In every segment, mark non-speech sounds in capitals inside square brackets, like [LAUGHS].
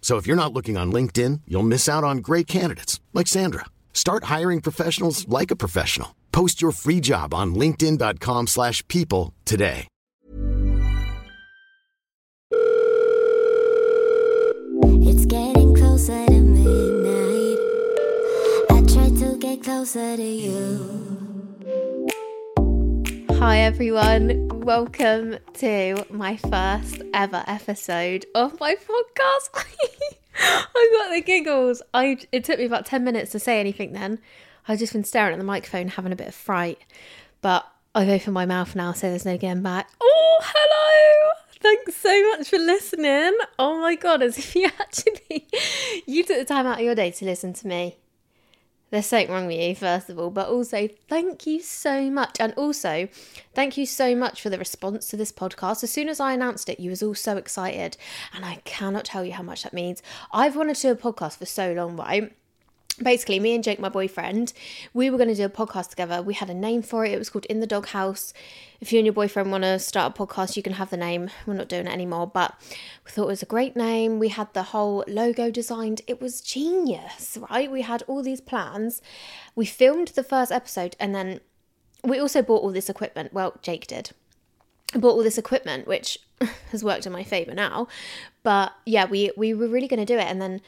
So if you're not looking on LinkedIn, you'll miss out on great candidates like Sandra. Start hiring professionals like a professional. Post your free job on linkedin.com/people today. It's getting closer to midnight. I try to get closer to you. Hi everyone, welcome to my first ever episode of my podcast. [LAUGHS] I got the giggles. I it took me about 10 minutes to say anything then. I've just been staring at the microphone having a bit of fright. But I've opened my mouth now so there's no getting back. Oh, hello. Thanks so much for listening. Oh my god, as if you actually [LAUGHS] you took the time out of your day to listen to me there's something wrong with you, first of all, but also thank you so much. And also, thank you so much for the response to this podcast. As soon as I announced it, you was all so excited. And I cannot tell you how much that means. I've wanted to do a podcast for so long, right? Basically, me and Jake, my boyfriend, we were going to do a podcast together. We had a name for it. It was called In the Doghouse. If you and your boyfriend want to start a podcast, you can have the name. We're not doing it anymore, but we thought it was a great name. We had the whole logo designed. It was genius, right? We had all these plans. We filmed the first episode and then we also bought all this equipment. Well, Jake did. Bought all this equipment, which [LAUGHS] has worked in my favour now. But yeah, we we were really going to do it, and then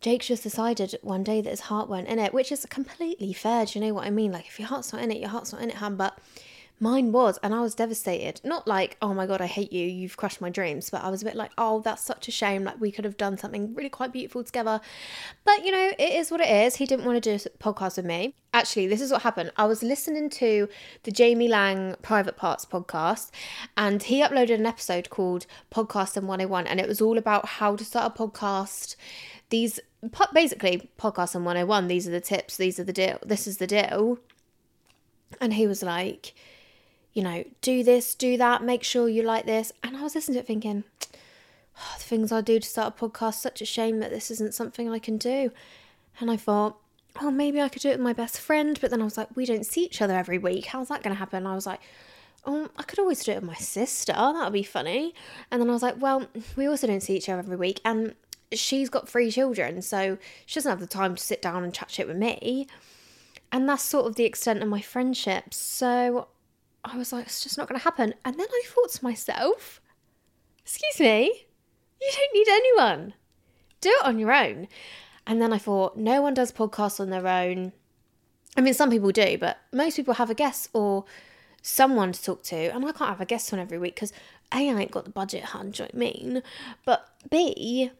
Jake just decided one day that his heart weren't in it, which is completely fair. Do you know what I mean? Like, if your heart's not in it, your heart's not in it, hun. But mine was, and I was devastated. Not like, oh my God, I hate you, you've crushed my dreams. But I was a bit like, oh, that's such a shame. Like, we could have done something really quite beautiful together. But, you know, it is what it is. He didn't want to do a podcast with me. Actually, this is what happened. I was listening to the Jamie Laing Private Parts podcast, and he uploaded an episode called Podcast and 101, and it was all about how to start a podcast these basically podcast on 101 these are the tips these are the deal this is the deal and he was like you know do this do that make sure you like this and i was listening to it thinking oh, the things i do to start a podcast such a shame that this isn't something i can do and i thought oh maybe i could do it with my best friend but then i was like we don't see each other every week how's that going to happen i was like oh, I could always do it with my sister. That would be funny. And then I was like, well, we also don't see each other every week. And she's got three children, so she doesn't have the time to sit down and chat shit with me. And that's sort of the extent of my friendship. So I was like, it's just not going to happen. And then I thought to myself, excuse me, you don't need anyone. Do it on your own. And then I thought, no one does podcasts on their own. I mean, some people do, but most people have a guest or someone to talk to. And I can't have a guest on every week because A, I ain't got the budget, hun, do you know I mean? But B,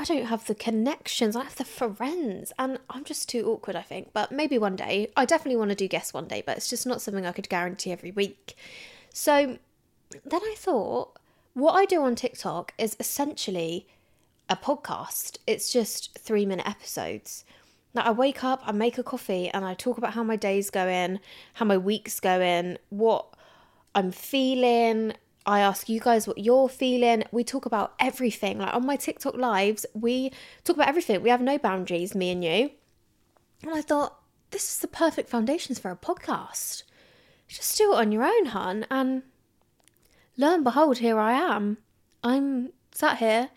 I don't have the connections, I have the friends, and I'm just too awkward, I think. But maybe one day. I definitely want to do guests one day, but it's just not something I could guarantee every week. So then I thought, what I do on TikTok is essentially a podcast. It's just three minute episodes. Now I wake up, I make a coffee, and I talk about how my day's going, how my week's going, what I'm feeling, I ask you guys what you're feeling. We talk about everything. Like on my TikTok lives, we talk about everything. We have no boundaries, me and you. And I thought, this is the perfect foundations for a podcast. Just do it on your own, hun. And lo and behold, here I am. I'm sat here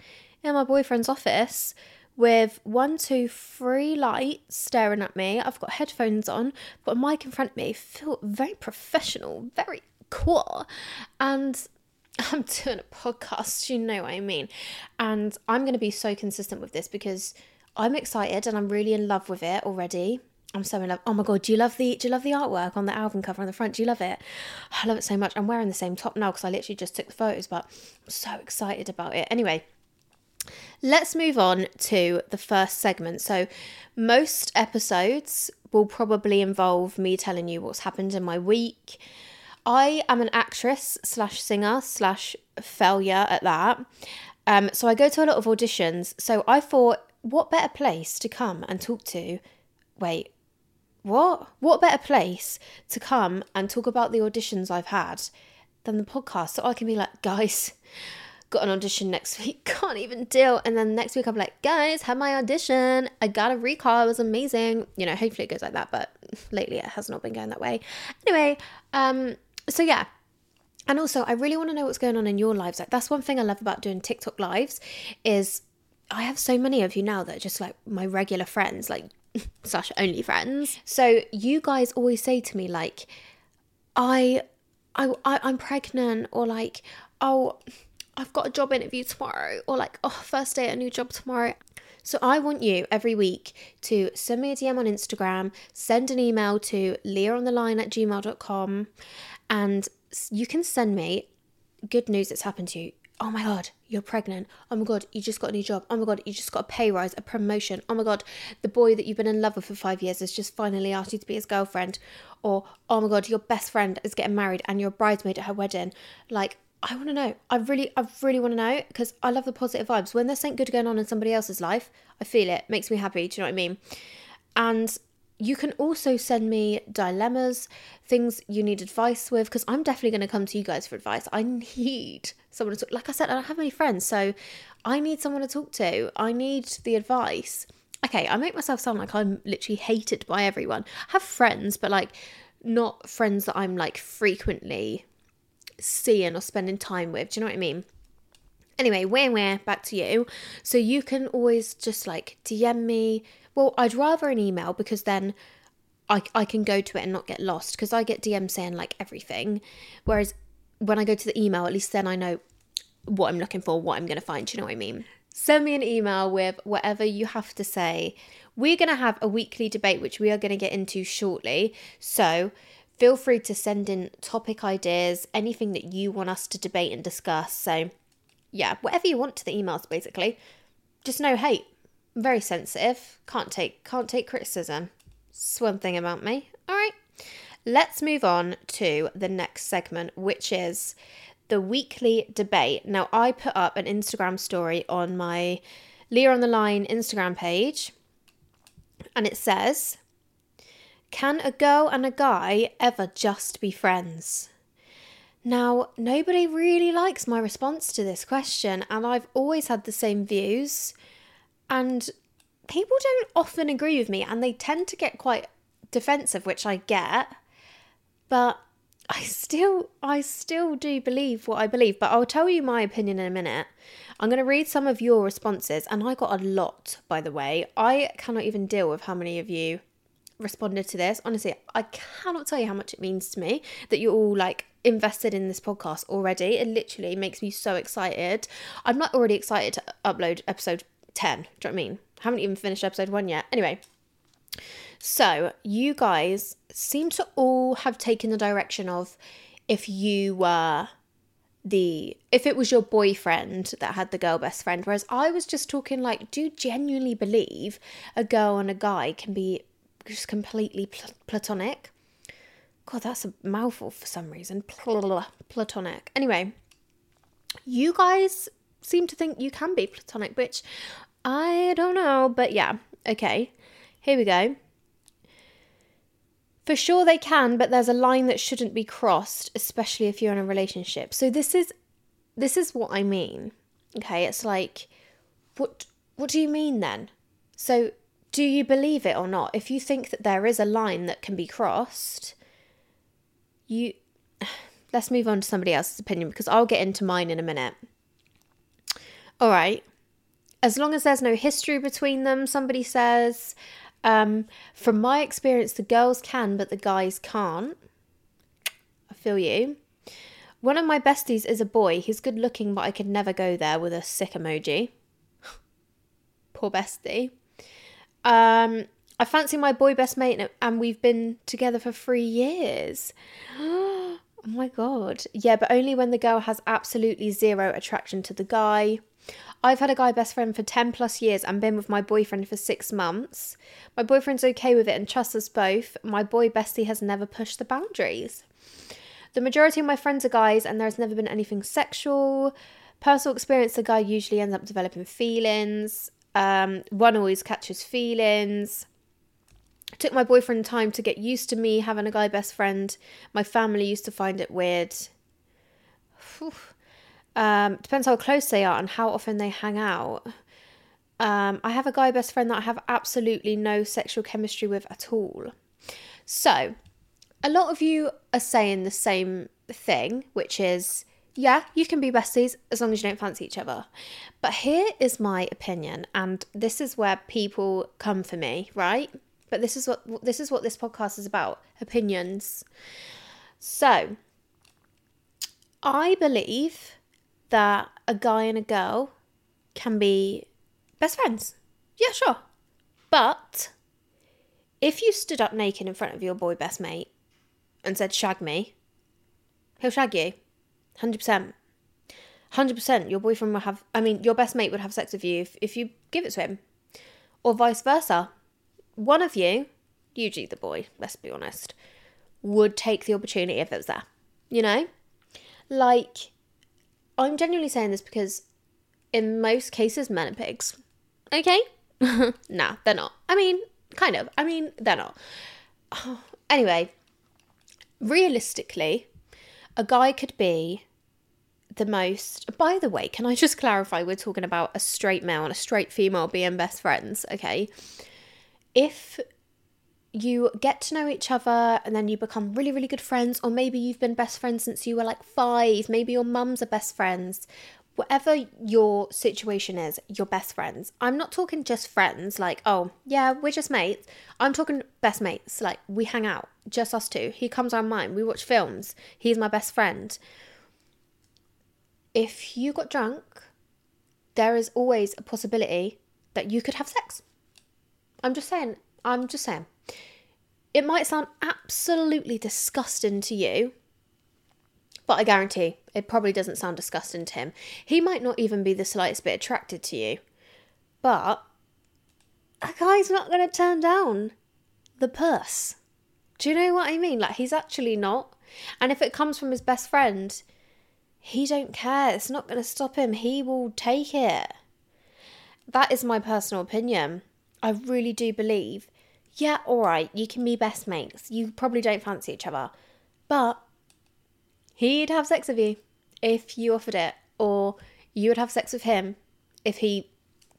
in my boyfriend's office with one, two, three lights staring at me. I've got headphones on, got a mic in front of me. Feel very professional, very cool. And I'm doing a podcast, you know what I mean. And I'm going to be so consistent with this because I'm excited and I'm really in love with it already. I'm so in love. Oh my god, do you love the do you love the artwork on the album cover on the front? Do you love it? [SIGHS] I love it so much. I'm wearing the same top now because I literally just took the photos, but I'm so excited about it. Anyway, let's move on to the first segment. So, most episodes will probably involve me telling you what's happened in my week. I am an actress slash singer slash failure at that. Um, so I go to a lot of auditions. So I thought, what better place to come and talk to? Wait, what? What better place to come and talk about the auditions I've had than the podcast? So I can be like, guys, got an audition next [LAUGHS] week, can't even deal. And then next week I'm like, guys, had my audition. I got a recall, it was amazing. You know, hopefully it goes like that, but [LAUGHS] lately it has not been going that way. Anyway, um, so yeah. And also I really want to know what's going on in your lives. Like that's one thing I love about doing TikTok lives is I have so many of you now that are just like my regular friends, like [LAUGHS] slash only friends. So you guys always say to me like, I, I, I I'm pregnant, or like, oh, I've got a job interview tomorrow, or like, oh, first day at a new job tomorrow. So I want you every week to send me a DM on Instagram, send an email to leahontheline at gmail.com, and you can send me good news that's happened to you. Oh my God, you're pregnant. Oh my God, you just got a new job. Oh my God, you just got a pay rise, a promotion. Oh my God, the boy that you've been in love with for five years has just finally asked you to be his girlfriend. Or, oh my God, your best friend is getting married and you're a bridesmaid at her wedding. Like, I want to know. I really, I really want to know because I love the positive vibes. When there's something good going on in somebody else's life, I feel it. Makes me happy. Do you know what I mean? And you can also send me dilemmas, things you need advice with, because I'm definitely going to come to you guys for advice. I need someone to talk. Like I said, I don't have any friends, so I need someone to talk to. I need the advice. Okay, I make myself sound like I'm literally hated by everyone. I have friends, but like not friends that I'm like frequently seeing or spending time with. Do you know what I mean? Anyway, where where back to you. So you can always just like DM me. Well, I'd rather an email because then I, I can go to it and not get lost because I get DM saying like everything. Whereas when I go to the email, at least then I know what I'm looking for, what I'm going to find. Do you know what I mean? Send me an email with whatever you have to say. We're going to have a weekly debate, which we are going to get into shortly. So feel free to send in topic ideas, anything that you want us to debate and discuss. So, yeah, whatever you want to the emails, basically. Just no hate. Very sensitive. Can't take can't take criticism. It's one thing about me. All right. Let's move on to the next segment, which is the weekly debate. Now, I put up an Instagram story on my Leah on the Line Instagram page, and it says, can a girl and a guy ever just be friends? Now, nobody really likes my response to this question, and I've always had the same views. And people don't often agree with me, and they tend to get quite defensive, which I get. But I still I still do believe what I believe, but I'll tell you my opinion in a minute. I'm going to read some of your responses and I got a lot by the way. I cannot even deal with how many of you responded to this. Honestly, I cannot tell you how much it means to me that you're all like invested in this podcast already. It literally makes me so excited. I'm not already excited to upload episode 10. Do you know what I mean? I haven't even finished episode 1 yet. Anyway, so you guys seem to all have taken the direction of if you were the if it was your boyfriend that had the girl best friend whereas i was just talking like do you genuinely believe a girl and a guy can be just completely pl- platonic. God, that's a mouthful for some reason. Pl- platonic. Anyway, you guys seem to think you can be platonic, which I don't know, but yeah, okay. Here we go. For sure they can, but there's a line that shouldn't be crossed, especially if you're in a relationship. So this is this is what I mean. Okay, it's like what what do you mean then? So do you believe it or not? If you think that there is a line that can be crossed, you [SIGHS] let's move on to somebody else's opinion because I'll get into mine in a minute. All right. As long as there's no history between them, somebody says, um, from my experience, the girls can, but the guys can't. I feel you. One of my besties is a boy. He's good looking, but I could never go there with a sick emoji. [LAUGHS] Poor bestie. Um, I fancy my boy best mate, and we've been together for three years. [GASPS] oh my god. Yeah, but only when the girl has absolutely zero attraction to the guy. I've had a guy best friend for 10 plus years and been with my boyfriend for six months. My boyfriend's okay with it and trusts us both. My boy bestie has never pushed the boundaries. The majority of my friends are guys and there's never been anything sexual. Personal experience, the guy usually ends up developing feelings. Um, one always catches feelings. It took my boyfriend time to get used to me having a guy best friend. My family used to find it weird. [SIGHS] Um, depends how close they are and how often they hang out. Um, I have a guy best friend that I have absolutely no sexual chemistry with at all. So, a lot of you are saying the same thing, which is, yeah, you can be besties as long as you don't fancy each other. But here is my opinion, and this is where people come for me, right? But this is what this is what this podcast is about: opinions. So, I believe that a guy and a girl can be best friends. Yeah, sure. But if you stood up naked in front of your boy best mate and said, shag me, he'll shag you. 100%. 100%. Your boyfriend will have, I mean, your best mate would have sex with you if, if you give it to him. Or vice versa. One of you, usually the boy, let's be honest, would take the opportunity if it was there. You know? Like, I'm genuinely saying this because in most cases, men are pigs. Okay? [LAUGHS] nah, they're not. I mean, kind of. I mean, they're not. [SIGHS] Anyway, realistically, a guy could be the most. By the way, can I just clarify? We're talking about a straight male and a straight female being best friends, okay? If you get to know each other and then you become really, really good friends, or maybe you've been best friends since you were like five, maybe your mums are best friends. Whatever your situation is, you're best friends. I'm not talking just friends, like, oh, yeah, we're just mates. I'm talking best mates, like, we hang out, just us two. He comes on mine, we watch films, he's my best friend. If you got drunk, there is always a possibility that you could have sex. I'm just saying, I'm just saying. It might sound absolutely disgusting to you, but I guarantee it probably doesn't sound disgusting to him. He might not even be the slightest bit attracted to you, but a guy's not going to turn down the purse. Do you know what I mean? Like, he's actually not. And if it comes from his best friend, he don't care. It's not going to stop him. He will take it. That is my personal opinion. I really do believe yeah, all right, you can be best mates. You probably don't fancy each other. But he'd have sex with you if you offered it, or you would have sex with him if he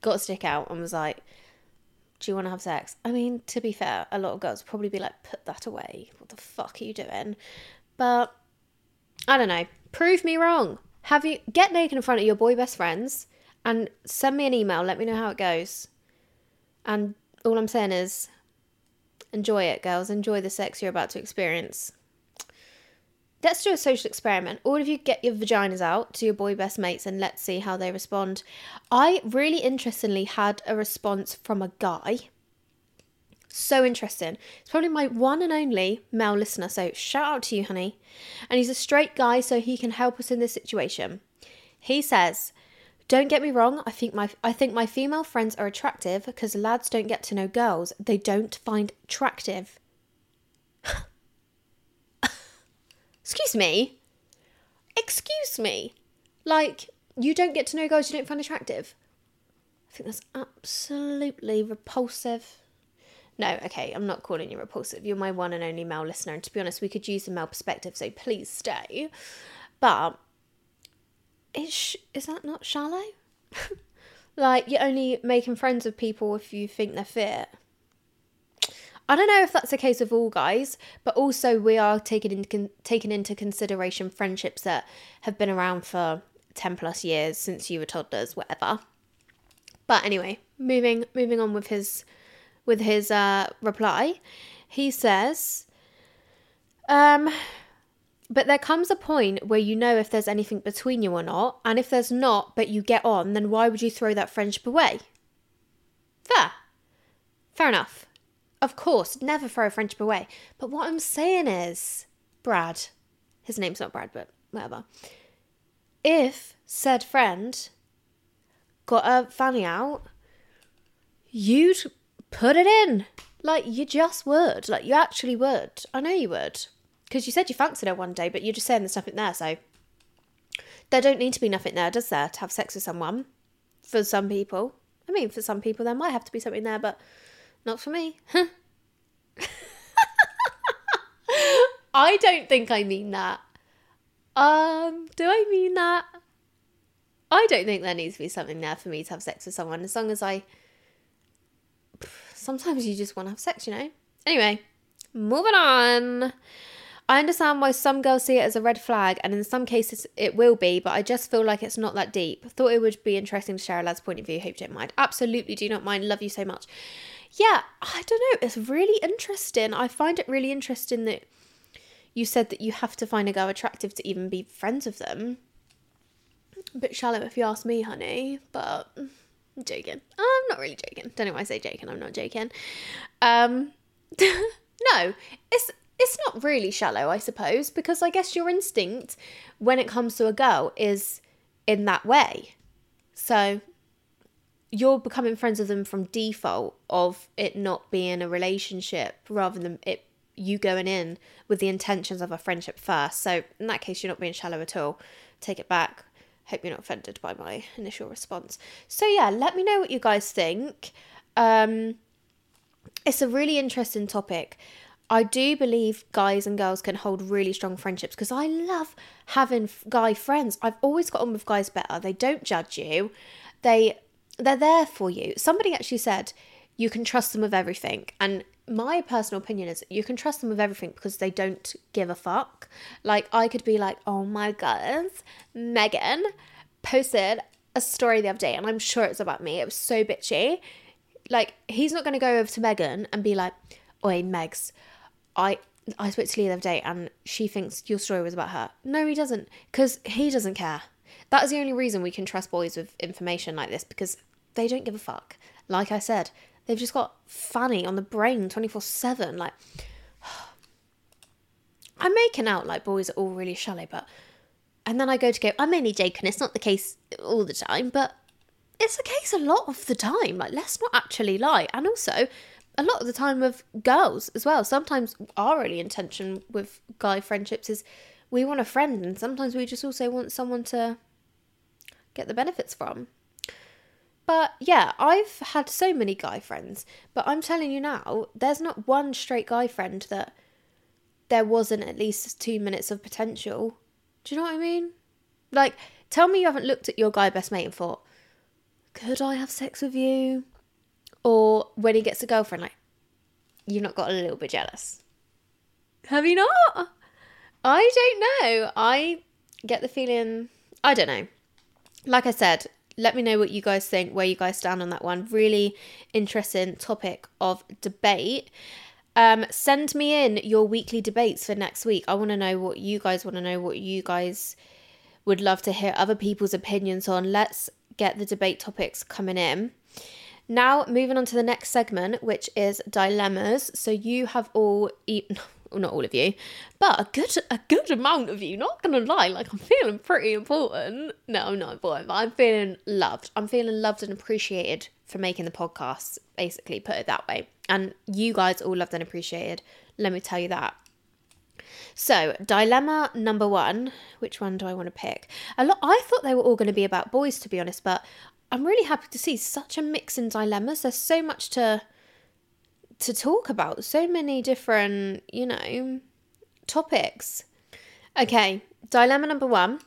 got a stick out and was like, Do you want to have sex? I mean, to be fair, a lot of girls probably be like, Put that away. What the fuck are you doing? But I don't know. Prove me wrong. Have you get naked in front of your boy best friends and send me an email. Let me know how it goes. And all I'm saying is, Enjoy it, girls. Enjoy the sex you're about to experience. Let's do a social experiment. All of you get your vaginas out to your boy best mates and let's see how they respond. I really interestingly had a response from a guy. So interesting. It's probably my one and only male listener, so shout out to you, honey. And he's a straight guy, so he can help us in this situation. He says, don't get me wrong, I think my I think my female friends are attractive because lads don't get to know girls they don't find attractive. [LAUGHS] Excuse me? Excuse me? Like, you don't get to know girls you don't find attractive? I think that's absolutely repulsive. No, okay, I'm not calling you repulsive. You're my one and only male listener, and to be honest, we could use a male perspective, so please stay. But is is that not shallow? [LAUGHS] like you're only making friends with people if you think they're fit. I don't know if that's the case with all guys, but also we are taking into taking into consideration friendships that have been around for ten plus years since you were toddlers, whatever. But anyway, moving moving on with his with his uh, reply, he says, um, but there comes a point where you know if there's anything between you or not, and if there's not, but you get on, then why would you throw that friendship away? Fair. fair enough. Of course, never throw a friendship away. But what I'm saying is, Brad, his name's not Brad, but whatever. If said friend got a fanny out, you'd put it in. Like, you just would. Like, you actually would. I know you would. Because you said you fancied her one day, but you're just saying there's nothing there, so. There don't need to be nothing there, does there, to have sex with someone? For some people. I mean, for some people, there might have to be something there, but not for me. [LAUGHS] I don't think I mean that. Um, do I mean that? I don't think there needs to be something there for me to have sex with someone as long as I. Sometimes you just want to have sex, you know? Anyway, moving on. I understand why some girls see it as a red flag, and in some cases it will be, but I just feel like it's not that deep. Thought it would be interesting to share a lad's point of view. Hope you don't mind. Absolutely do not mind. Love you so much. Yeah, I don't know. It's really interesting. I find it really interesting that you said that you have to find a girl attractive to even be friends with them. A bit shallow if you ask me, honey, but I'm joking. I'm not really joking. Don't know why I say joking. I'm not joking. Um, [LAUGHS] no, it's it's not really shallow, I suppose, because I guess your instinct when it comes to a girl is in that way. So you're becoming friends with them from default of it not being a relationship rather than it you going in with the intentions of a friendship first. So in that case, you're not being shallow at all. Take it back. Hope you're not offended by my initial response. So yeah, let me know what you guys think. Um, it's a really interesting topic. I do believe guys and girls can hold really strong friendships because I love having guy friends. I've always got on with guys better. They don't judge you. They they're there for you. Somebody actually said you can trust them with everything. And my personal opinion is you can trust them with everything because they don't give a fuck. Like I could be like, "Oh my god, Megan posted a story the other day and I'm sure it's about me. It was so bitchy." Like he's not going to go over to Megan and be like, "Oi, Megs, I I spoke to Leah the other day and she thinks your story was about her. No, he doesn't, because he doesn't care. That is the only reason we can trust boys with information like this because they don't give a fuck. Like I said, they've just got fanny on the brain 24 7. Like, [SIGHS] I'm making out like boys are all really shallow, but. And then I go to go, I'm only joking, it's not the case all the time, but it's the case a lot of the time. Like, let's not actually lie. And also, a lot of the time with girls as well. Sometimes our only intention with guy friendships is we want a friend, and sometimes we just also want someone to get the benefits from. But yeah, I've had so many guy friends, but I'm telling you now, there's not one straight guy friend that there wasn't at least two minutes of potential. Do you know what I mean? Like, tell me you haven't looked at your guy best mate and thought, could I have sex with you? Or when he gets a girlfriend, like, you've not got a little bit jealous. Have you not? I don't know. I get the feeling, I don't know. Like I said, let me know what you guys think, where you guys stand on that one. Really interesting topic of debate. Um, send me in your weekly debates for next week. I want to know what you guys want to know, what you guys would love to hear other people's opinions on. Let's get the debate topics coming in. Now, moving on to the next segment, which is dilemmas. So you have all eaten. [LAUGHS] Well, not all of you, but a good a good amount of you. Not gonna lie, like I'm feeling pretty important. No, I'm not important, but I'm feeling loved. I'm feeling loved and appreciated for making the podcast. Basically, put it that way. And you guys all loved and appreciated. Let me tell you that. So, dilemma number one. Which one do I want to pick? A lot. I thought they were all going to be about boys, to be honest, but I'm really happy to see such a mix in dilemmas. There's so much to to talk about, so many different, you know, topics. Okay, dilemma number one.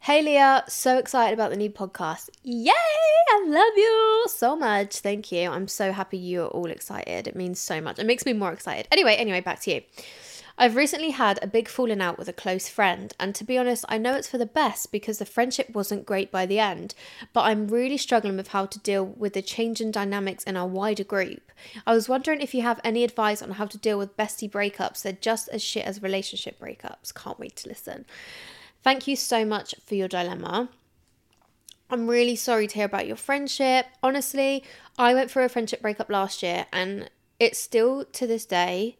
Hey Leah, so excited about the new podcast. Yay! I love you so much. Thank you. I'm so happy you're all excited. It means so much. It makes me more excited. Anyway, anyway, back to you. I've recently had a big falling out with a close friend, and to be honest, I know it's for the best because the friendship wasn't great by the end, but I'm really struggling with how to deal with the change in dynamics in our wider group. I was wondering if you have any advice on how to deal with bestie breakups. They're just as shit as relationship breakups. Can't wait to listen. Thank you so much for your dilemma. I'm really sorry to hear about your friendship. Honestly, I went through a friendship breakup last year and it's still to this day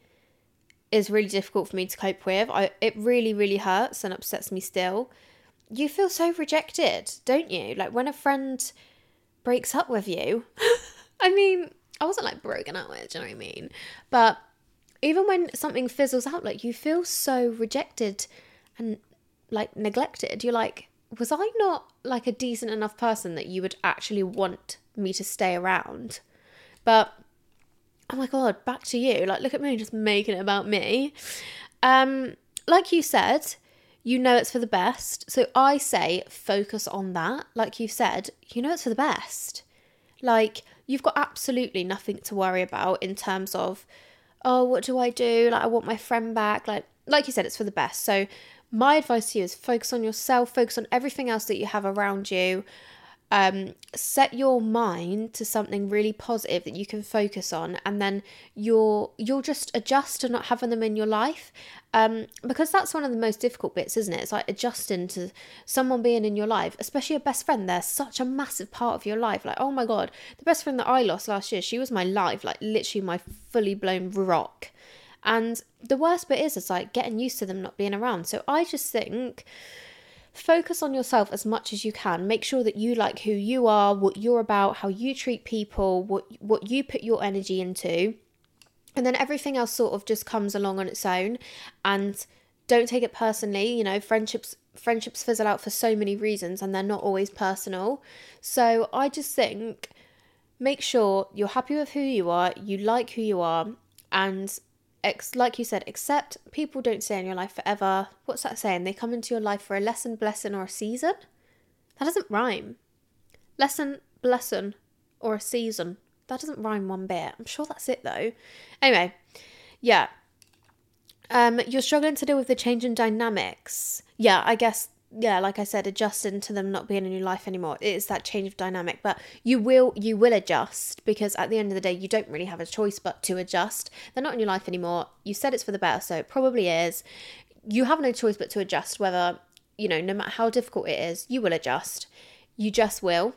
is really difficult for me to cope with. I it really really hurts and upsets me still. You feel so rejected, don't you? Like when a friend breaks up with you. [LAUGHS] I mean, I wasn't like broken up with, do you know what I mean? But even when something fizzles out, like you feel so rejected and like neglected. You're like, was I not like a decent enough person that you would actually want me to stay around? But oh my god, back to you. Like, look at me just making it about me. Um, like you said, you know it's for the best. So I say focus on that. Like you said, you know it's for the best. Like, you've got absolutely nothing to worry about in terms of, oh, what do I do? Like, I want my friend back. Like, like you said, it's for the best. So my advice to you is focus on yourself, focus on everything else that you have around you. Um, set your mind to something really positive that you can focus on, and then you'll you'll just adjust to not having them in your life. Um, because that's one of the most difficult bits, isn't it? It's like adjusting to someone being in your life, especially a best friend. They're such a massive part of your life. Like, oh my god, the best friend that I lost last year, she was my life, like literally my fully blown rock. And the worst bit is, it's like getting used to them not being around. So I just think focus on yourself as much as you can. Make sure that you like who you are, what you're about, how you treat people, what what you put your energy into. And then everything else sort of just comes along on its own and don't take it personally, you know, friendships friendships fizzle out for so many reasons and they're not always personal. So I just think make sure you're happy with who you are, you like who you are and ex- like you said, accept people don't stay in your life forever. What's that saying? They come into your life for a lesson, blessing, or a season? That doesn't rhyme. Lesson, blessing, or a season. That doesn't rhyme one bit. I'm sure that's it though. Anyway, yeah. Um, you're struggling to deal with the change in dynamics. Yeah, I guess yeah, like I said, adjusting to them not being in your life anymore. It's that change of dynamic, but you will you will adjust because at the end of the day, you don't really have a choice but to adjust. They're not in your life anymore. You said it's for the better, so it probably is. You have no choice but to adjust. Whether you know, no matter how difficult it is, you will adjust. You just will,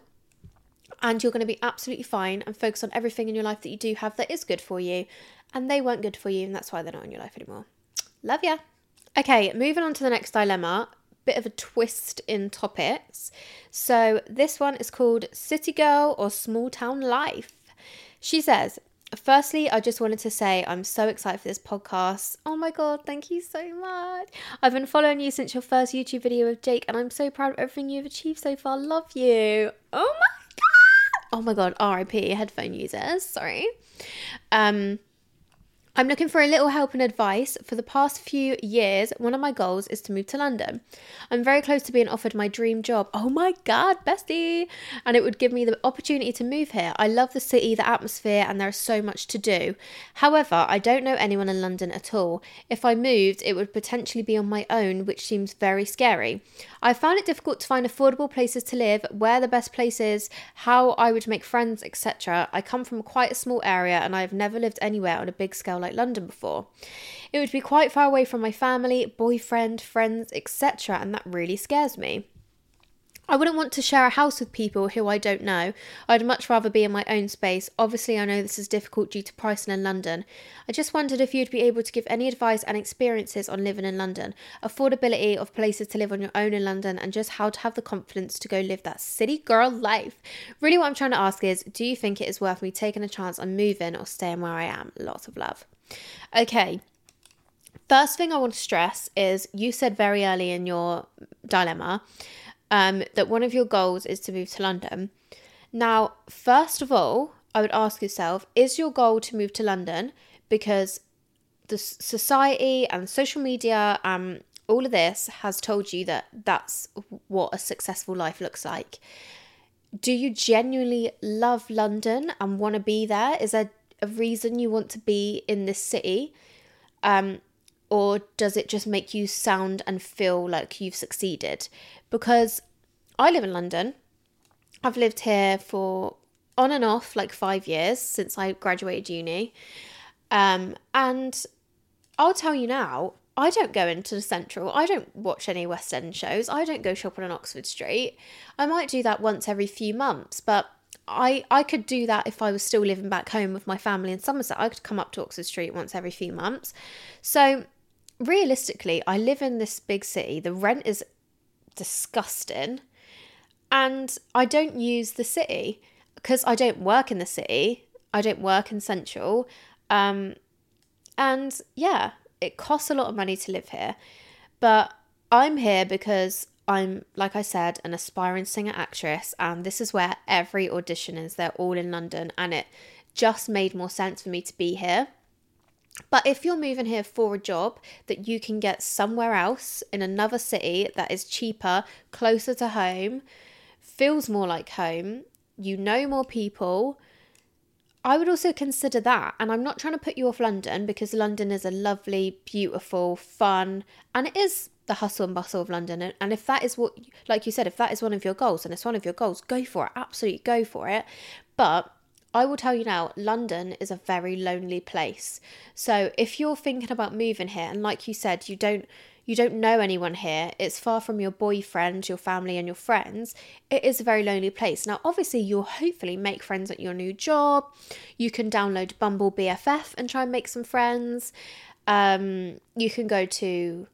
and you're going to be absolutely fine and focus on everything in your life that you do have that is good for you, and they weren't good for you, and that's why they're not in your life anymore. Love ya. Okay, moving on to the next dilemma bit of a twist in topics. So this one is called City Girl or Small Town Life. She says, Firstly, I just wanted to say I'm so excited for this podcast. Oh my god, thank you so much. I've been following you since your first YouTube video with Jake, and I'm so proud of everything you've achieved so far. Love you. Oh my god. Oh my god, RIP headphone users. Sorry. Um I'm looking for a little help and advice. For the past few years, one of my goals is to move to London. I'm very close to being offered my dream job. Oh my god, bestie! And it would give me the opportunity to move here. I love the city, the atmosphere, and there is so much to do. However, I don't know anyone in London at all. If I moved, it would potentially be on my own, which seems very scary. I found it difficult to find affordable places to live, where the best places, how I would make friends, etc. I come from quite a small area and I have never lived anywhere on a big scale like London before. It would be quite far away from my family, boyfriend, friends, etc., and that really scares me. I wouldn't want to share a house with people who I don't know. I'd much rather be in my own space. Obviously, I know this is difficult due to pricing in London. I just wondered if you'd be able to give any advice and experiences on living in London, affordability of places to live on your own in London, and just how to have the confidence to go live that city girl life. Really, what I'm trying to ask is do you think it is worth me taking a chance on moving or staying where I am? Lots of love. Okay. First thing I want to stress is you said very early in your dilemma um, that one of your goals is to move to London. Now, first of all, I would ask yourself is your goal to move to London because the society and social media, um, all of this has told you that that's what a successful life looks like. Do you genuinely love London and want to be there? Is there a reason you want to be in this city? Um, or does it just make you sound and feel like you've succeeded? Because I live in London. I've lived here for on and off like five years since I graduated uni. Um, and I'll tell you now, I don't go into the central. I don't watch any West End shows. I don't go shopping on Oxford Street. I might do that once every few months, but I I could do that if I was still living back home with my family in Somerset. I could come up to Oxford Street once every few months. So realistically, I live in this big city. The rent is disgusting, and I don't use the city because I don't work in the city. I don't work in Central. Um, and yeah, it costs a lot of money to live here. But I'm here because I'm, like I said, an aspiring singer actress, and this is where every audition is. They're all in London, and it just made more sense for me to be here. But if you're moving here for a job that you can get somewhere else in another city that is cheaper, closer to home, feels more like home, you know more people, I would also consider that. And I'm not trying to put you off London because London is a lovely, beautiful, fun, and it is the hustle and bustle of London. And if that is what, like you said, if that is one of your goals and it's one of your goals, go for it. Absolutely go for it. But I will tell you now, London is a very lonely place. So if you're thinking about moving here, and like you said, you don't you don't know anyone here, it's far from your boyfriend, your family, and your friends, it is a very lonely place. Now, obviously, you'll hopefully make friends at your new job. You can download Bumble BFF and try and make some friends. Um, you can go to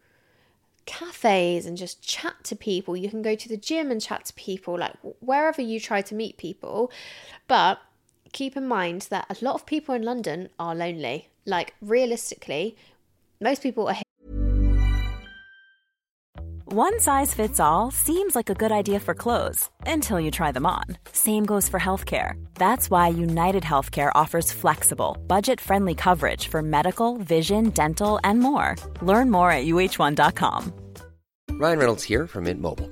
cafes and just chat to people. You can go to the gym and chat to people, like wherever you try to meet people. But keep in mind that a lot of people in London are lonely. Like, realistically, most people are one size fits all seems like a good idea for clothes until you try them on. Same goes for healthcare. That's why United Healthcare offers flexible, budget friendly coverage for medical, vision, dental, and more. Learn more at uhone.com. Ryan Reynolds here from Mint Mobile.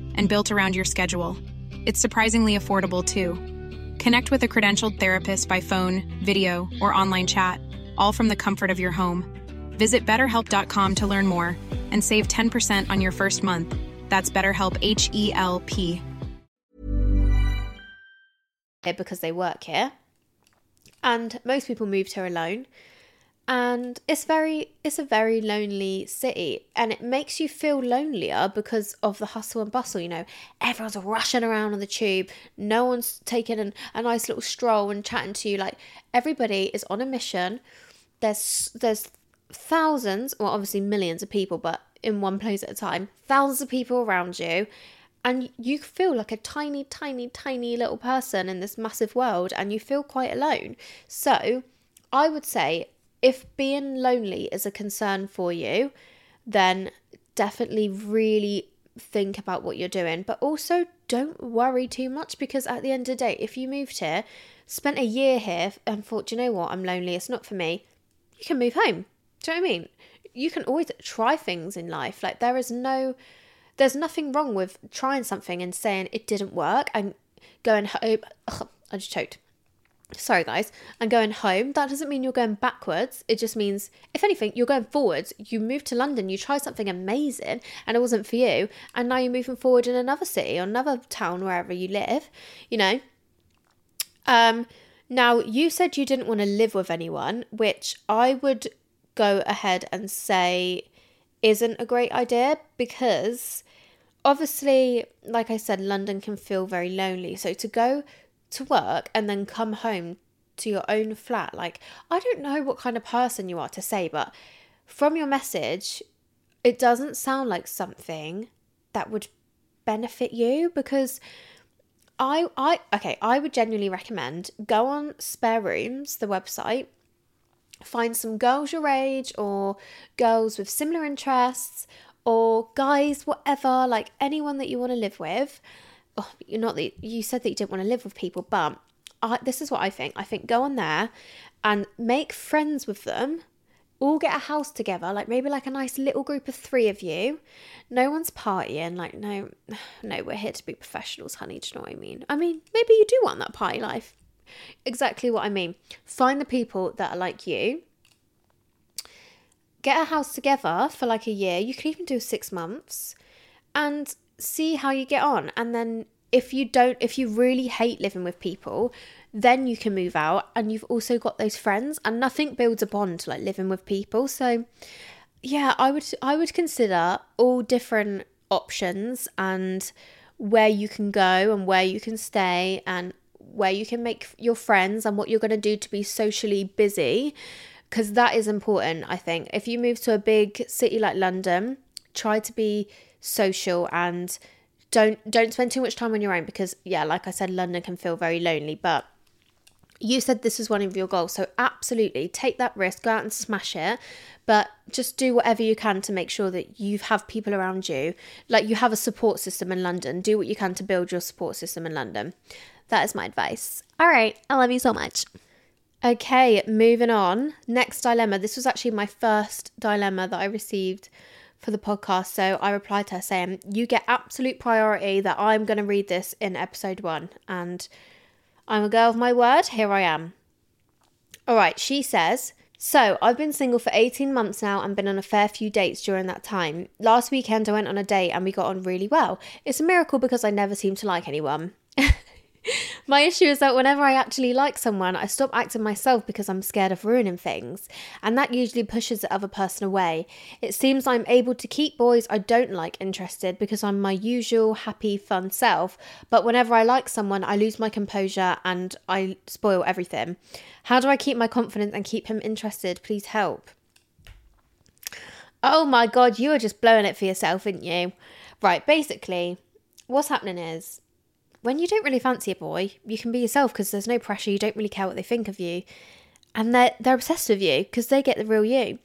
and built around your schedule. It's surprisingly affordable too. Connect with a credentialed therapist by phone, video, or online chat, all from the comfort of your home. Visit betterhelp.com to learn more and save 10% on your first month. That's BetterHelp H E L P. because they work here. And most people moved here alone. And it's very it's a very lonely city and it makes you feel lonelier because of the hustle and bustle, you know. Everyone's rushing around on the tube. No one's taking an, a nice little stroll and chatting to you like everybody is on a mission. There's there's thousands, well obviously millions of people, but in one place at a time, thousands of people around you and you feel like a tiny, tiny, tiny little person in this massive world, and you feel quite alone. So, I would say if being lonely is a concern for you, then definitely really think about what you're doing, but also don't worry too much because at the end of the day, if you moved here, spent a year here, and thought, you know what, I'm lonely, it's not for me, you can move home. Do you know what I mean? You can always try things in life. Like, there is no there's nothing wrong with trying something and saying it didn't work and going home. Ugh, I just choked. Sorry, guys. And going home. That doesn't mean you're going backwards. It just means, if anything, you're going forwards. You moved to London, you tried something amazing, and it wasn't for you. And now you're moving forward in another city or another town, wherever you live, you know. Um, now, you said you didn't want to live with anyone, which I would go ahead and say isn't a great idea because obviously, like I said, London can feel very lonely. So to go to work and then come home to your own flat, like, I don't know what kind of person you are to say, but from your message, it doesn't sound like something that would benefit you because I I okay, I would genuinely recommend go on Spare Rooms, the website, find some girls your age or girls with similar interests or guys, whatever, like anyone that you want to live with. Oh, you're not that you said that you didn't want to live with people, but I, this is what I think. I think go on there and make friends with them. All get a house together, like maybe like a nice little group of three of you. No one's partying, like no, [SIGHS] no, we're here to be professionals, honey. Do you know what I mean? I mean, maybe you do want that party life. Exactly what I mean. Find the people that are like you. Get a house together for like a year. You could even do six months, and see how you get on. And then if you don't, if you really hate living with people, then you can move out and you've also got those friends and nothing builds a bond like living with people. So yeah, I would I would consider all different options and where you can go and where you can stay and where you can make your friends and what you're going to do to be socially busy because that is important I think. If you move to a big city like London, try to be social and don't don't spend too much time on your own because yeah like i said london can feel very lonely but you said this was one of your goals so absolutely take that risk go out and smash it but just do whatever you can to make sure that you have people around you. Like you have a support system in london. Do what you can to build your support system in london. That is my advice. All right i love you so much. Okay moving on. Next dilemma. This was actually my first dilemma that i received for the podcast. So I replied to her saying, You get absolute priority that I'm going to read this in episode one. And I'm a girl of my word. Here I am. All right, she says, so, I've been single for 18 months now and been on a fair few dates during that time. Last weekend, I went on a date and we got on really well. It's a miracle because I never seem to like anyone. [LAUGHS] My issue is that whenever I actually like someone, I stop acting myself because I'm scared of ruining things, and that usually pushes the other person away. It seems I'm able to keep boys I don't like interested because I'm my usual happy, fun self, but whenever I like someone, I lose my composure and I spoil everything. How do I keep my confidence and keep him interested? Please help. Oh my god, you are just blowing it for yourself, aren't you? Right, basically, what's happening is when you don't really fancy a boy, you can be yourself because there's no pressure. You don't really care what they think of you, and they're they're obsessed with you because they get the real you.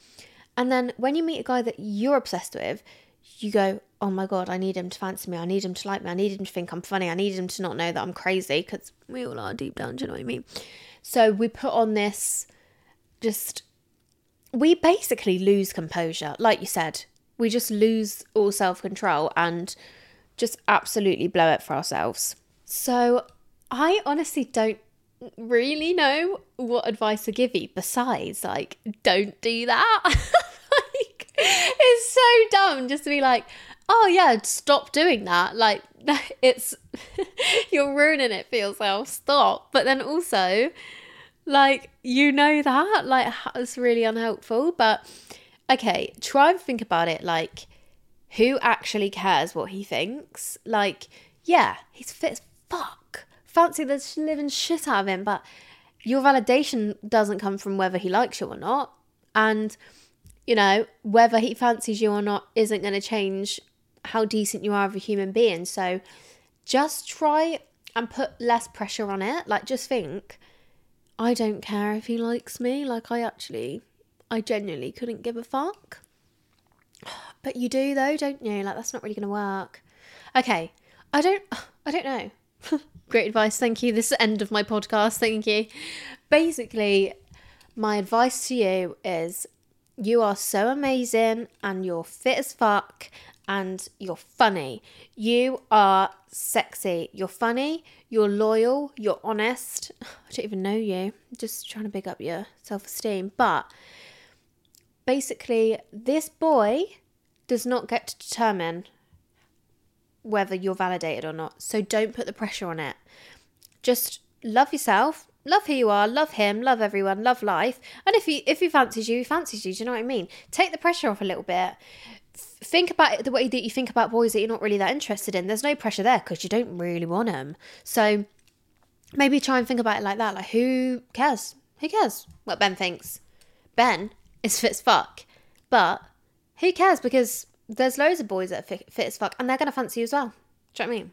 And then when you meet a guy that you're obsessed with, you go, "Oh my god, I need him to fancy me. I need him to like me. I need him to think I'm funny. I need him to not know that I'm crazy because we all are deep down. Do you know what I mean?" So we put on this, just we basically lose composure, like you said. We just lose all self control and just absolutely blow it for ourselves. So I honestly don't really know what advice to give you besides like don't do that. [LAUGHS] like it's so dumb just to be like, "Oh yeah, stop doing that." Like [LAUGHS] it's [LAUGHS] you're ruining it for yourself. Stop. But then also like you know that like it's really unhelpful, but okay, try and think about it like who actually cares what he thinks? Like yeah, he's fit fuck, fancy the living shit out of him, but your validation doesn't come from whether he likes you or not. And, you know, whether he fancies you or not isn't going to change how decent you are of a human being. So just try and put less pressure on it. Like, just think, I don't care if he likes me. Like, I actually, I genuinely couldn't give a fuck. But you do, though, don't you? Like, that's not really going to work. Okay, I don't, [SIGHS] I don't know. [LAUGHS] Great advice. Thank you. This is the end of my podcast. Thank you. Basically, my advice to you is you are so amazing and you're fit as fuck and you're funny. You are sexy. You're funny. You're loyal. You're honest. [SIGHS] I don't even know you. I'm just trying to big up your self esteem. But basically, this boy does not get to determine whether you're validated or not. So don't put the pressure on it. Just love yourself, love who you are, love him, love everyone, love life. And if he if he fancies you, he fancies you. Do you know what I mean? Take the pressure off a little bit. Think about it the way that you think about boys that you're not really that interested in. There's no pressure there because you don't really want them. So maybe try and think about it like that. Like who cares? Who cares what Ben thinks? Ben is [LAUGHS] fit as fuck, but who cares because there's loads of boys that are fit, fit as fuck and they're going to fancy you as well. Do you know what I mean?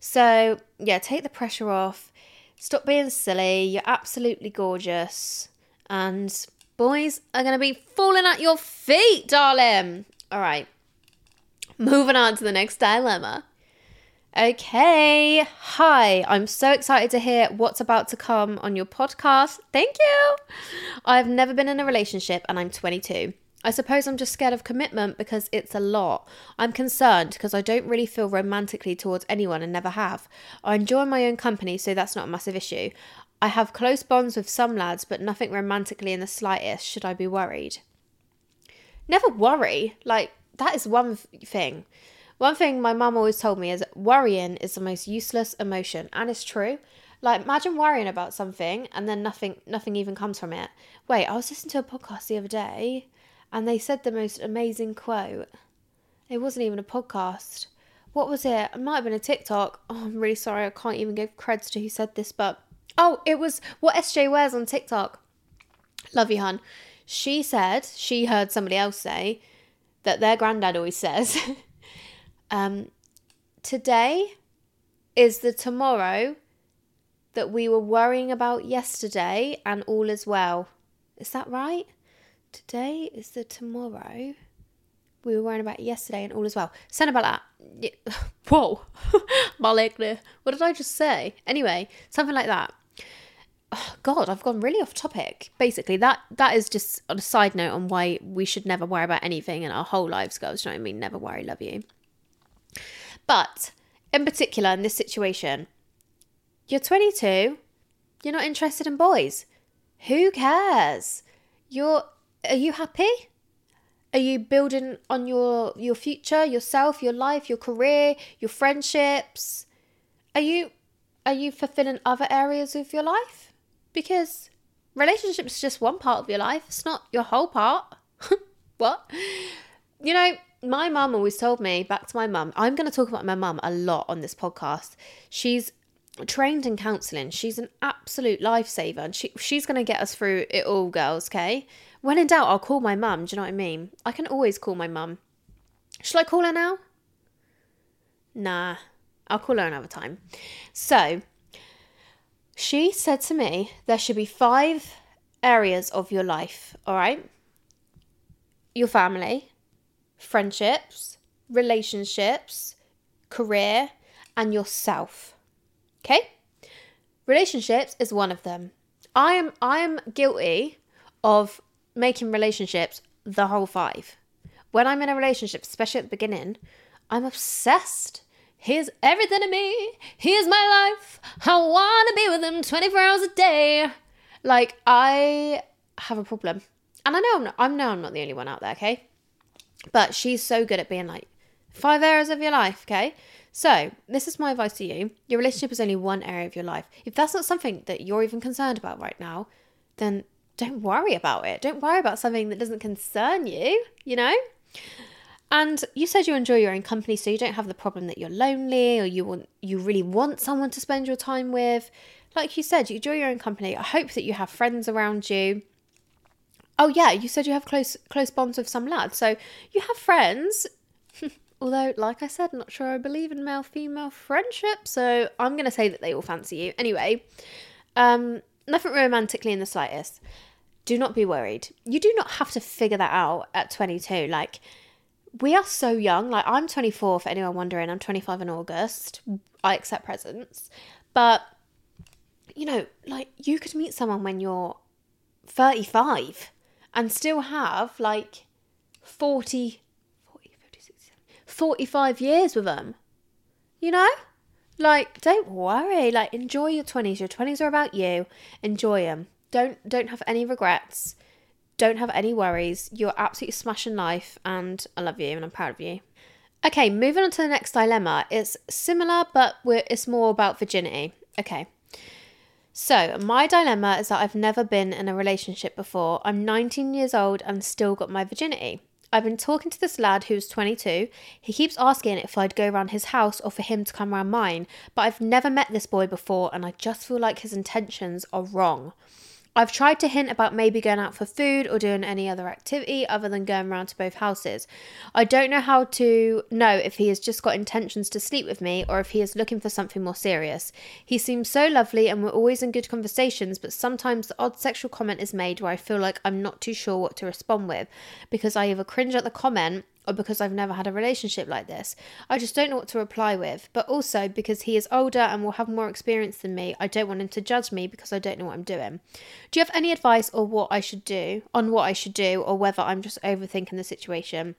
So, yeah, take the pressure off. Stop being silly. You're absolutely gorgeous. And boys are going to be falling at your feet, darling. All right. Moving on to the next dilemma. Okay. Hi. I'm so excited to hear what's about to come on your podcast. Thank you. I've never been in a relationship and I'm 22. I suppose I'm just scared of commitment because it's a lot. I'm concerned because I don't really feel romantically towards anyone and never have. I enjoy my own company, so that's not a massive issue. I have close bonds with some lads, but nothing romantically in the slightest. Should I be worried? Never worry. Like, that is one thing. One thing my mum always told me is worrying is the most useless emotion, and it's true. Like imagine worrying about something and then nothing nothing even comes from it. Wait, I was listening to a podcast the other day and they said the most amazing quote. It wasn't even a podcast. What was it? It might have been a TikTok. Oh, I'm really sorry. I can't even give creds to who said this, but oh, it was what SJ wears on TikTok. Love you, hun. She said she heard somebody else say that their granddad always says, [LAUGHS] um, "Today is the tomorrow that we were worrying about yesterday, and all is well." Is that right? Today is the tomorrow we were worrying about yesterday and all as well. Something about that. [LAUGHS] Whoa. [LAUGHS] my leg. What did I just say? Anyway, something like that. Oh, God, I've gone really off topic. Basically, that that is just on a side note on why we should never worry about anything in our whole lives, girls. You know what I mean? Never worry, love you. But in particular, in this situation, you're 22, you're not interested in boys. Who cares? You're are you happy? Are you building on your your future, yourself, your life, your career, your friendships? Are you are you fulfilling other areas of your life? Because relationships is just one part of your life. It's not your whole part. [LAUGHS] what? You know, my mum always told me, back to my mum, I'm going to talk about my mum a lot on this podcast. She's trained in counselling. She's an absolute lifesaver and she, she's going to get us through it all, girls, okay? When in doubt, I'll call my mum. Do you know what I mean? I can always call my mum. Shall I call her now? Nah, I'll call her another time. So, she said to me there should be five areas of your life, all right? Your family, friendships, relationships, career, and yourself. Okay? Relationships is one of them. I am I am guilty of making relationships the whole five. When I'm in a relationship, especially at the beginning, I'm obsessed. Here's everything to me. Here's my life. I want to be with him 24 hours a day. Like, I have a problem. And I know I'm not, I know I'm not the only one out there, okay? But she's so good at being like, five areas of your life, okay? So, this is my advice to you. Your relationship is only one area of your life. If that's not something that you're even concerned about right now, then don't worry about it. Don't worry about something that doesn't concern you, you know? And you said you enjoy your own company, so you don't have the problem that you're lonely or you want you really want someone to spend your time with. Like you said, you enjoy your own company. I hope that you have friends around you. Oh yeah, you said you have close close bonds with some lads. So you have friends. [LAUGHS] Although, like I said, not sure I believe in male female friendship, so I'm gonna say that they all fancy you. Anyway, um, nothing romantically in the slightest do not be worried. You do not have to figure that out at 22. Like, we are so young. Like, I'm 24, for anyone wondering. I'm 25 in August. I accept presents. But, you know, like, you could meet someone when you're 35 and still have, like, 40, 40 50, 60, 45 years with them. You know? Like, don't worry. Like, enjoy your 20s. Your 20s are about you. Enjoy them. Don't don't have any regrets. Don't have any worries. You're absolutely smashing life and I love you and I'm proud of you. Okay, moving on to the next dilemma. It's similar, but it's more about virginity. Okay. So, my dilemma is that I've never been in a relationship before. I'm 19 years old and still got my virginity. I've been talking to this lad who's 22. He keeps asking if I'd go around his house or for him to come around mine, but I've never met this boy before and I just feel like his intentions are wrong. I've tried to hint about maybe going out for food or doing any other activity other than going around to both houses. I don't know how to know if he has just got intentions to sleep with me or if he is looking for something more serious. He seems so lovely and we're always in good conversations, but sometimes the odd sexual comment is made where I feel like I'm not too sure what to respond with because I either cringe at the comment or because I've never had a relationship like this. I just don't know what to reply with. But also because he is older and will have more experience than me, I don't want him to judge me because I don't know what I'm doing. Do you have any advice or what I should do on what I should do or whether I'm just overthinking the situation?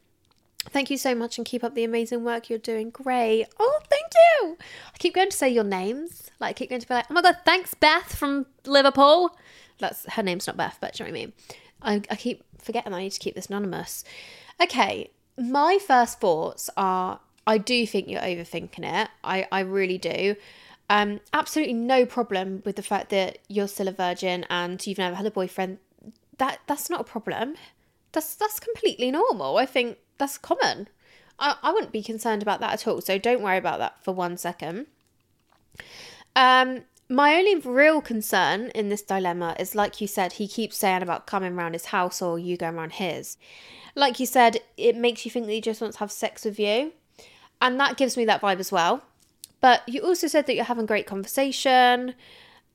Thank you so much and keep up the amazing work you're doing. Great. Oh, thank you. I keep going to say your names. Like, I keep going to be like, oh my God, thanks, Beth from Liverpool. That's her name's not Beth, but you know what I mean? I, I keep forgetting I need to keep this anonymous. Okay, my first thoughts are I do think you're overthinking it. I, I really do. Um, absolutely no problem with the fact that you're still a virgin and you've never had a boyfriend. That that's not a problem. That's that's completely normal. I think that's common. I, I wouldn't be concerned about that at all. So don't worry about that for one second. Um, my only real concern in this dilemma is like you said, he keeps saying about coming around his house or you going around his like you said, it makes you think that he just wants to have sex with you. And that gives me that vibe as well. But you also said that you're having great conversation.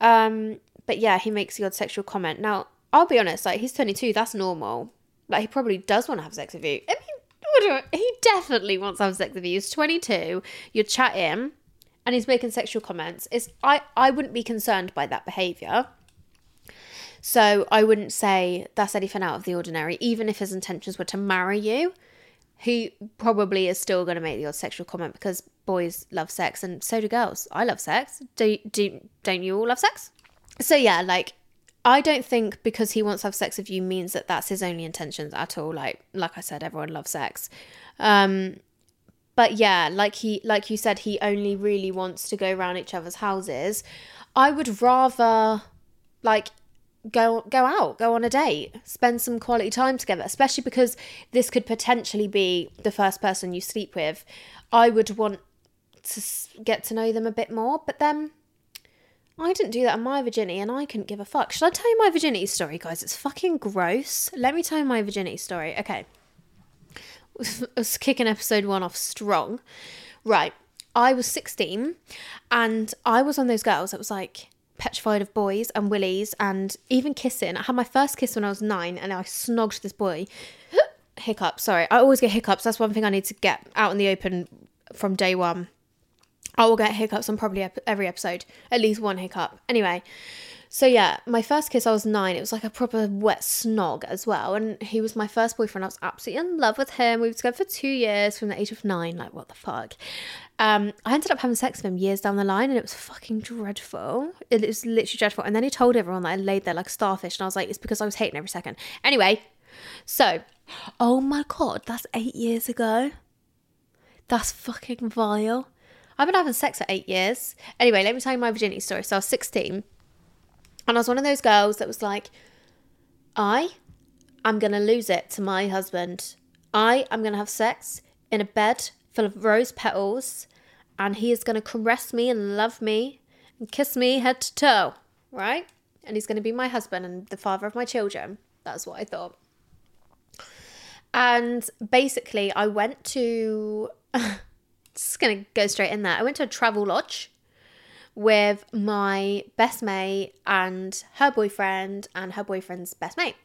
Um, but yeah, he makes the odd sexual comment. Now, I'll be honest, like he's 22, that's normal. Like he probably does want to have sex with you. I mean, [LAUGHS] he definitely wants to have sex with you. He's 22, you're chatting, and he's making sexual comments. It's I I wouldn't be concerned by that behavior. So I wouldn't say that's anything out of the ordinary, even if his intentions were to marry you. He probably is still going to make the odd sexual comment because boys love sex and so do girls. I love sex. Do, do don't you all love sex? So yeah, like I don't think because he wants to have sex with you means that that's his only intentions at all. Like like I said, everyone loves sex. Um, but yeah, like he like you said, he only really wants to go around each other's houses. I would rather like go go out, go on a date, spend some quality time together, especially because this could potentially be the first person you sleep with. I would want to get to know them a bit more, but then I didn't do that on my virginity and I couldn't give a fuck. Should I tell you my virginity story, guys? It's fucking gross. Let me tell you my virginity story. Okay. [LAUGHS] Let's kicking episode one off strong. Right. I was 16 and I was one of those girls that was like, petrified of boys and willies and even kissing. I had my first kiss when I was nine and I snogged this boy. [GASPS] Hiccup, sorry. I always get hiccups. That's one thing I need to get out in the open from day one. I will get hiccups on probably every episode, at least one hiccup. Anyway, so yeah, my first kiss, I was nine. It was like a proper wet snog as well. And he was my first boyfriend. I was absolutely in love with him. We were together for two years from the age of nine. Like, what the fuck? Um, I ended up having sex with him years down the line and it was fucking dreadful. It was literally dreadful. And then he told everyone that I laid there like starfish. And I was like, it's because I was hating every second. Anyway, so, oh my God, that's eight years ago. That's fucking vile. I've been having sex for eight years. Anyway, let me tell you my virginity story. So I was 16 and I was one of those girls that was like, I am going to lose it to my husband. I am going to have sex in a bed full of rose petals, and he is going to caress me and love me and kiss me head to toe, right? And he's going to be my husband and the father of my children. That's what I thought. And basically, I went to. [LAUGHS] just going to go straight in there. I went to a Travelodge with my best mate and her boyfriend and her boyfriend's best mate.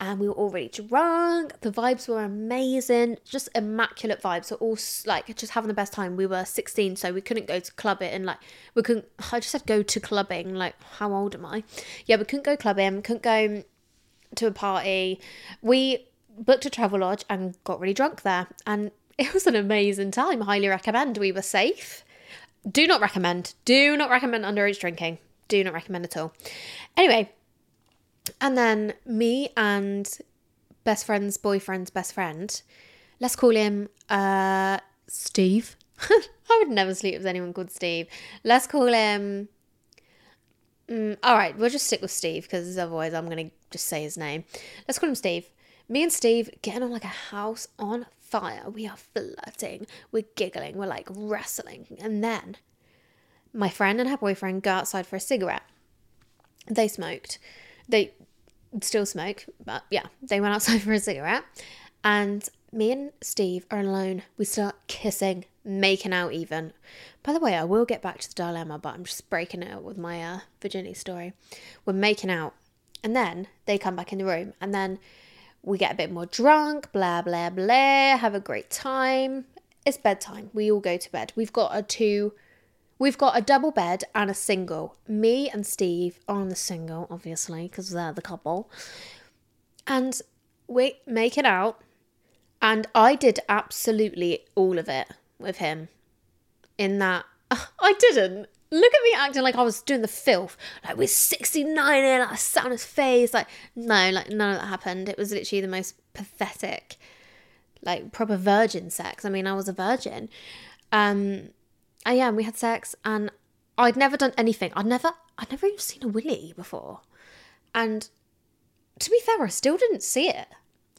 And we were all really drunk. The vibes were amazing, just immaculate vibes. We're all like just having the best time. We were 16, so we couldn't go to club it and like we couldn't. I just said go to clubbing. Like, how old am I? Yeah, we couldn't go clubbing, couldn't go to a party. We booked a Travelodge and got really drunk there. And [LAUGHS] it was an amazing time. Highly recommend. We were safe. Do not recommend. Do not recommend underage drinking. Do not recommend at all. Anyway, and then me and best friend's boyfriend's best friend, let's call him uh Steve. [LAUGHS] I would never sleep with anyone called Steve. Let's call him. Mm, all right, we'll just stick with Steve because otherwise I'm going to just say his name. Let's call him Steve. Me and Steve getting on like a house on fire. We are flirting. We're giggling. We're like wrestling. And then my friend and her boyfriend go outside for a cigarette. they smoked. They still smoke, but yeah, they went outside [LAUGHS] for a cigarette. And me and Steve are alone. We start kissing, making out even. By the way, I will get back to the dilemma, but I'm just breaking it up with my uh, Virginia story. We're making out. And then they come back in the room, and then we get a bit more drunk, blah, blah, blah, have a great time. It's bedtime. We all go to bed. We've got a two, we've got a double bed and a single. Me and Steve are on the single, obviously, because they're the couple. And we make it out. And I did absolutely all of it with him. In that, [LAUGHS] I didn't. Look at me acting like I was doing the filth. Like we're 69 in, I sat on his face. Like, no, like none of that happened. It was literally the most pathetic, like proper virgin sex. I mean, I was a virgin. Um, and yeah, and we had sex and I'd never done anything. I'd never, I'd never even seen a willy before. And to be fair, I still didn't see it.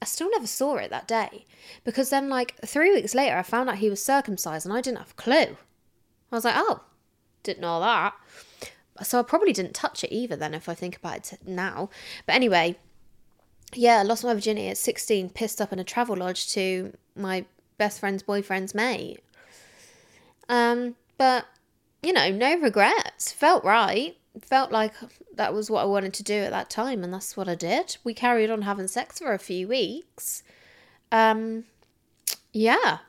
I still never saw it that day. Because then, like, three weeks later, I found out he was circumcised and I didn't have a clue. I was like, oh, didn't know that. So I probably didn't touch it either then, if I think about it now. But anyway, yeah, I lost my virginity at 16, pissed up in a Travelodge to my best friend's boyfriend's mate. Um, but, you know, no regrets. Felt right. Felt like that was what I wanted to do at that time, and that's what I did. We carried on having sex for a few weeks. Um, yeah,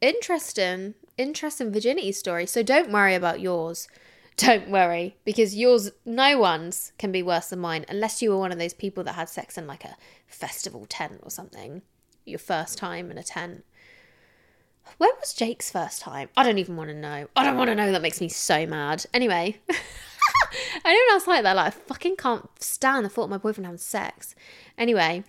interesting interesting virginity story. So don't worry about yours. [LAUGHS] Don't worry, because yours, no one's can be worse than mine, unless you were one of those people that had sex in like a festival tent or something. Your first time in a tent. When was Jake's first time? I don't even want to know. I don't want to know. That makes me so mad. Anyway, [LAUGHS] anyone else like that? Like, I fucking can't stand the thought of my boyfriend having sex. Anyway,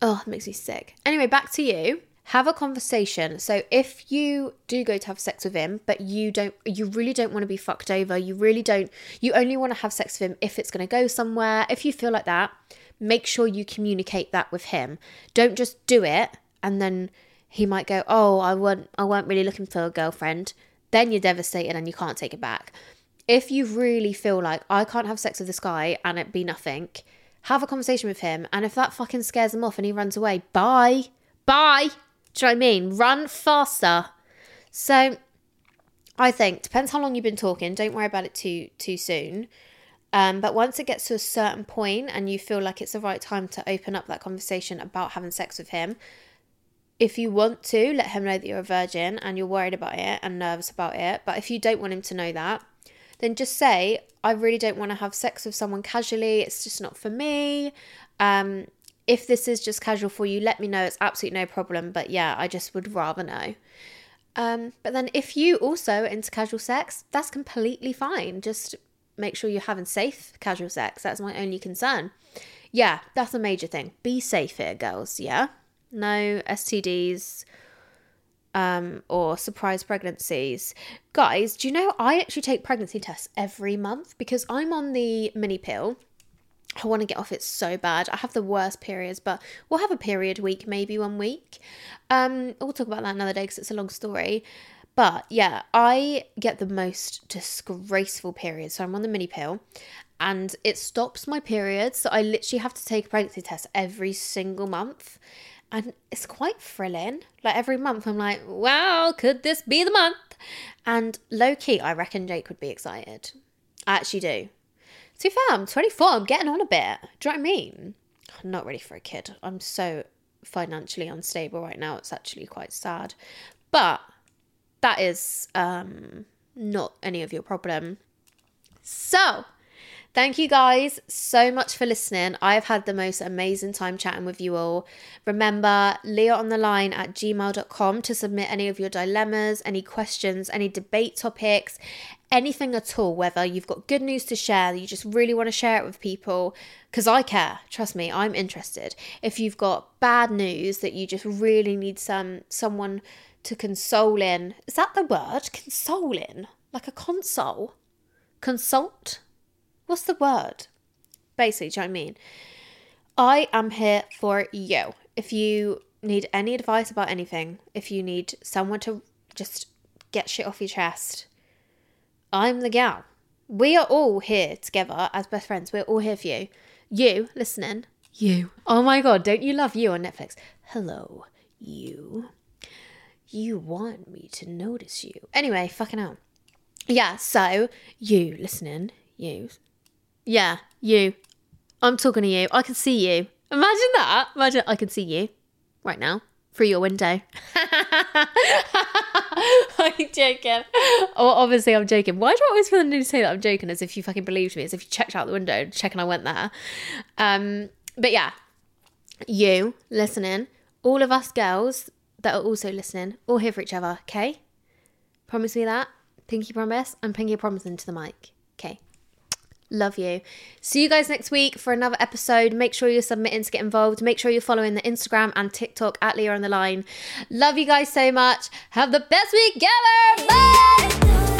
oh, it makes me sick. Anyway, back to you have a conversation. So if you do go to have sex with him, but you don't, you really don't want to be fucked over, you really don't, you only want to have sex with him if it's going to go somewhere, if you feel like that, make sure you communicate that with him. Don't just do it and then he might go, "Oh, I weren't I weren't really looking for a girlfriend." Then you're devastated and you can't take it back. If you really feel like I can't have sex with this guy and it be nothing, have a conversation with him and if that fucking scares him off and he runs away, bye. Bye. Do you know what I mean? Run faster. So I think depends how long you've been talking. Don't worry about it too too soon. Um, but once it gets to a certain point and you feel like it's the right time to open up that conversation about having sex with him, if you want to, let him know that you're a virgin and you're worried about it and nervous about it. But if you don't want him to know that, then just say, I really don't want to have sex with someone casually. It's just not for me. Um, if this is just casual for you, let me know. It's absolutely no problem. But yeah, I just would rather know. Um, but then if you also into casual sex, that's completely fine. Just make sure you're having safe casual sex. That's my only concern. Yeah, that's a major thing. Be safe here, girls. Yeah. No STDs um, or surprise pregnancies. Guys, do you know I actually take pregnancy tests every month because I'm on the mini pill I want to get off it so bad. I have the worst periods, but we'll have a period week maybe one week. Um, we'll talk about that another day because it's a long story. But yeah, I get the most disgraceful periods. So I'm on the mini pill and it stops my periods. So I literally have to take a pregnancy test every single month. And it's quite thrilling. Like every month, I'm like, wow, could this be the month? And low key, I reckon Jake would be excited. I actually do. To be fair, I'm 24. I'm getting on a bit. Do you know what I mean? I'm not ready for a kid. I'm so financially unstable right now. It's actually quite sad. But that is um, not any of your problem. So, Thank you guys so much for listening. I've had the most amazing time chatting with you all. Remember, Leah on the line at gmail.com to submit any of your dilemmas, any questions, any debate topics, anything at all, whether you've got good news to share, you just really want to share it with people, because I care. Trust me, I'm interested. If you've got bad news that you just really need some someone to console in, is that the word? Console in? Like a console? Consult? What's the word? Basically, you I mean? I am here for you. If you need any advice about anything, if you need someone to just get shit off your chest, I'm the gal. We are all here together as best friends. We're all here for you. You listening, you. Oh my god, don't you love you on Netflix? Hello, you. You want me to notice you. Anyway, fucking hell. Yeah, so you listening, you. Yeah, you. I'm talking to you. I can see you. Imagine that. Imagine I can see you right now through your window. [LAUGHS] I'm joking. Oh, obviously, I'm joking. Why do I always feel the need to say that I'm joking as if you fucking believed me, as if you checked out the window, and checking I went there? Um, but yeah, you listening, all of us girls that are also listening, all here for each other, okay? Promise me that. Pinky promise. I'm pinky promising to the mic. Okay. Love you. See you guys next week for another episode. Make sure you're submitting to get involved. Make sure you're following the Instagram and TikTok at Leah on the line. Love you guys so much. Have the best week ever. Bye.